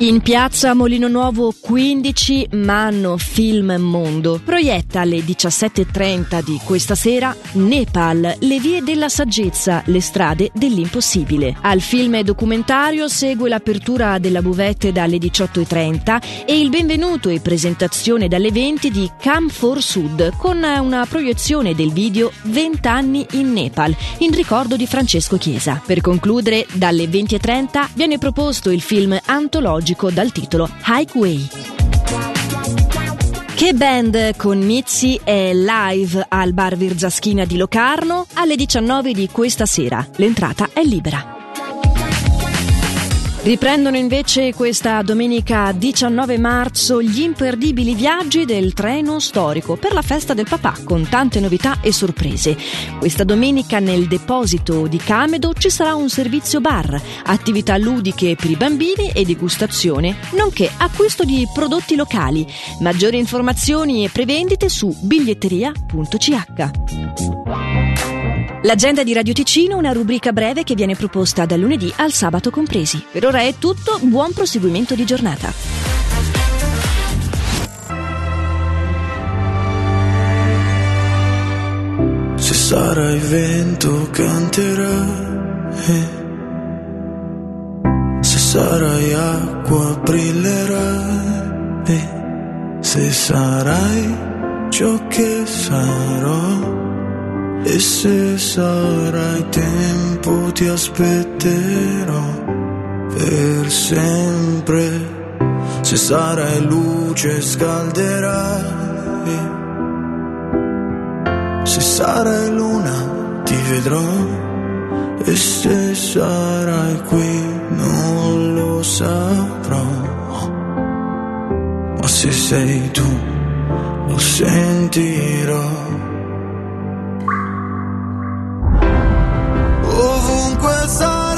In piazza Molino Nuovo 15 Manno Film Mondo proietta alle 17.30 di questa sera Nepal, le vie della saggezza, le strade dell'impossibile. Al film documentario segue l'apertura della buvette dalle 18.30 e il benvenuto e presentazione dalle 20 di Come for Sud con una proiezione del video 20 anni in Nepal in ricordo di Francesco Chiesa. Per concludere, dalle 20.30 viene proposto il film antologico antologico dal titolo Highway. Che band con Mizzi è live al bar Virzaschina di Locarno alle 19 di questa sera. L'entrata è libera. Riprendono invece questa domenica 19 marzo gli imperdibili viaggi del treno storico per la festa del papà con tante novità e sorprese. Questa domenica nel deposito di Camedo ci sarà un servizio bar, attività ludiche per i bambini e degustazione, nonché acquisto di prodotti locali. Maggiori informazioni e prevendite su biglietteria.ch. L'agenda di Radio Ticino, una rubrica breve che viene proposta dal lunedì al sabato compresi. Per ora è tutto, buon proseguimento di giornata. Se sarai vento canterai, se sarai acqua brillerai, se sarai ciò che sarò e se sarai tempo ti aspetterò per sempre. Se sarai luce scalderai. Se sarai luna ti vedrò. E se sarai qui non lo saprò. Ma se sei tu lo sentirò. Lo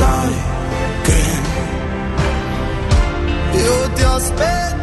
sai che io ti aspetto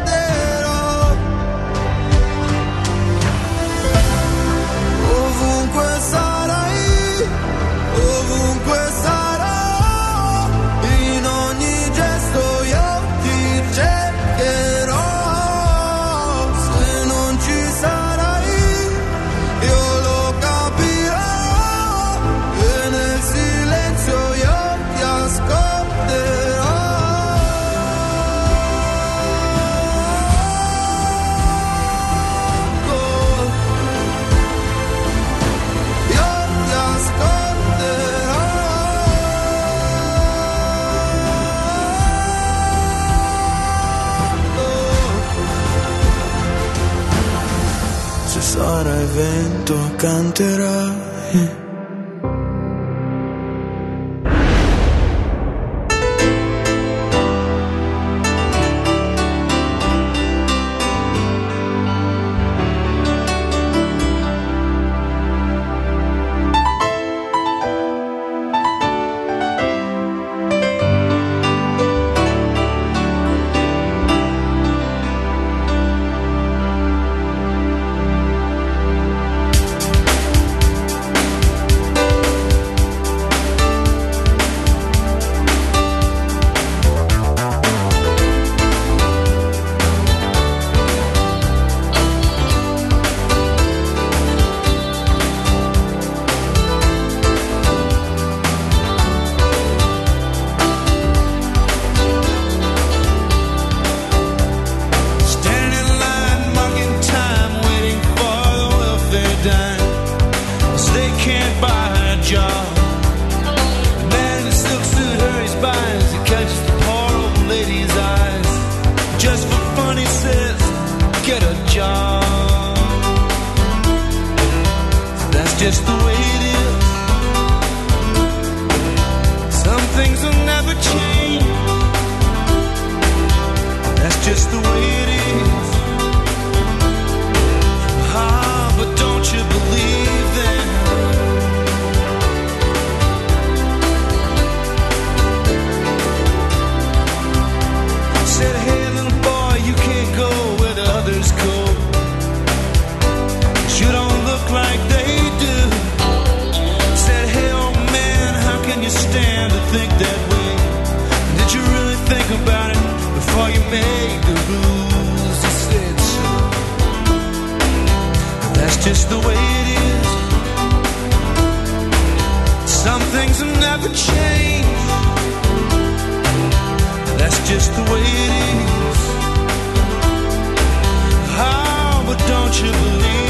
sarà vento canterai just the way it is. Some things will never change. That's just the way it is. Ah, but don't you believe that? said, hey. just the way it is. Some things will never change. That's just the way it is. Oh, but don't you believe?